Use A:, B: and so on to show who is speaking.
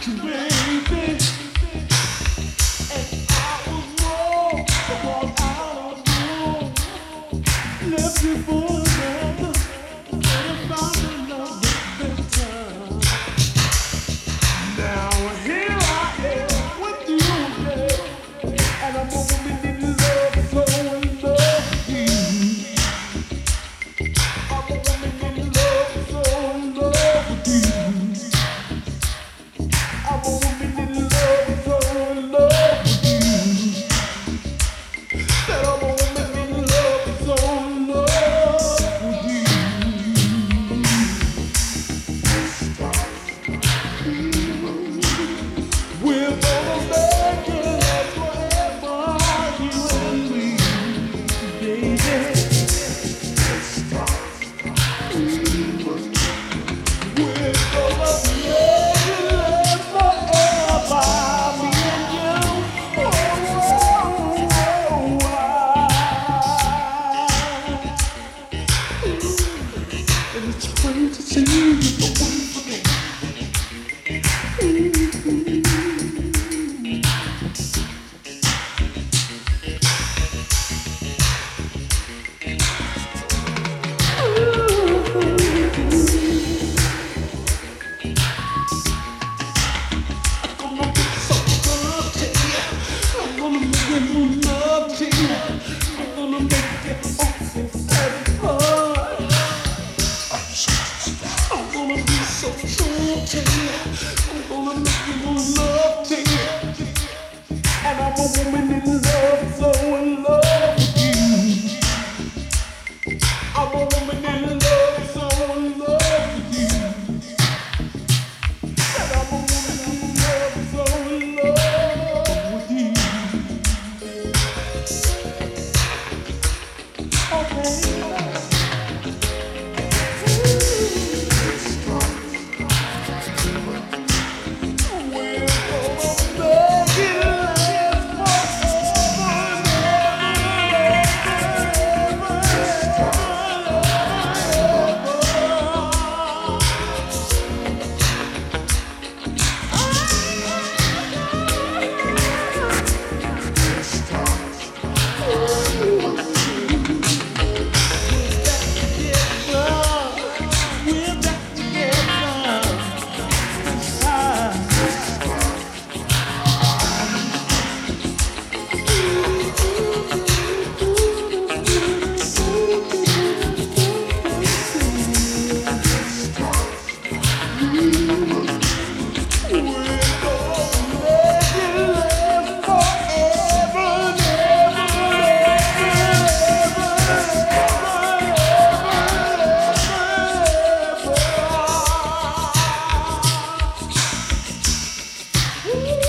A: beautiful. woman Woo!